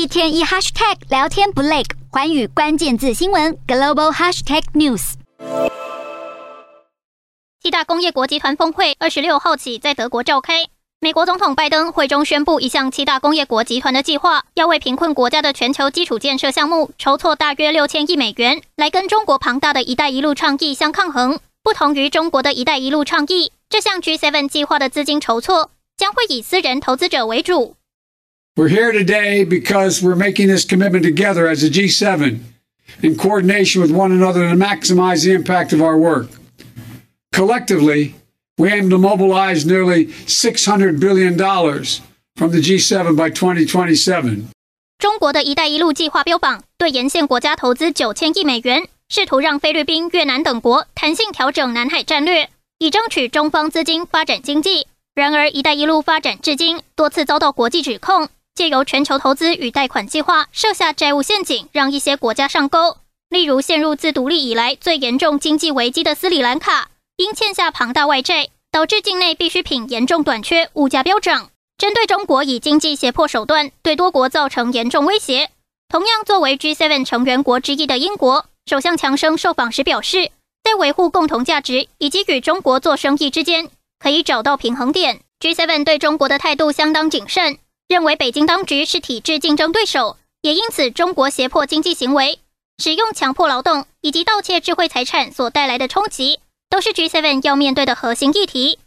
一天一 hashtag 聊天不累，寰宇关键字新闻 global hashtag news。七大工业国集团峰会二十六号起在德国召开。美国总统拜登会中宣布一项七大工业国集团的计划，要为贫困国家的全球基础建设项目筹措大约六千亿美元，来跟中国庞大的一带一路倡议相抗衡。不同于中国的一带一路倡议，这项 G7 计划的资金筹措将会以私人投资者为主。We're here today because we're making this commitment together as a G7 in coordination with one another to maximize the impact of our work. Collectively, We aim to mobilize nearly $600 billion from the G7 by 2027. 中国的一带一路计划标榜对沿线国家投资九千亿美元，试图让菲律宾、越南等国弹性调整南海战略，以争取中方资金发展经济。然而，一带一路发展至今多次遭到国际指控， 借由全球投资与贷款计划设下债务陷阱，让一些国家上钩。例如，陷入自独立以来最严重经济危机的斯里兰卡。因欠下庞大外债，导致境内必需品严重短缺，物价飙涨。针对中国以经济胁迫手段对多国造成严重威胁，同样作为 G7 成员国之一的英国首相强生受访时表示，在维护共同价值以及与中国做生意之间，可以找到平衡点。G7 对中国的态度相当谨慎，认为北京当局是体制竞争对手，也因此中国胁迫经济行为、使用强迫劳动以及盗窃智慧财产所带来的冲击。都是 G7 要面对的核心议题。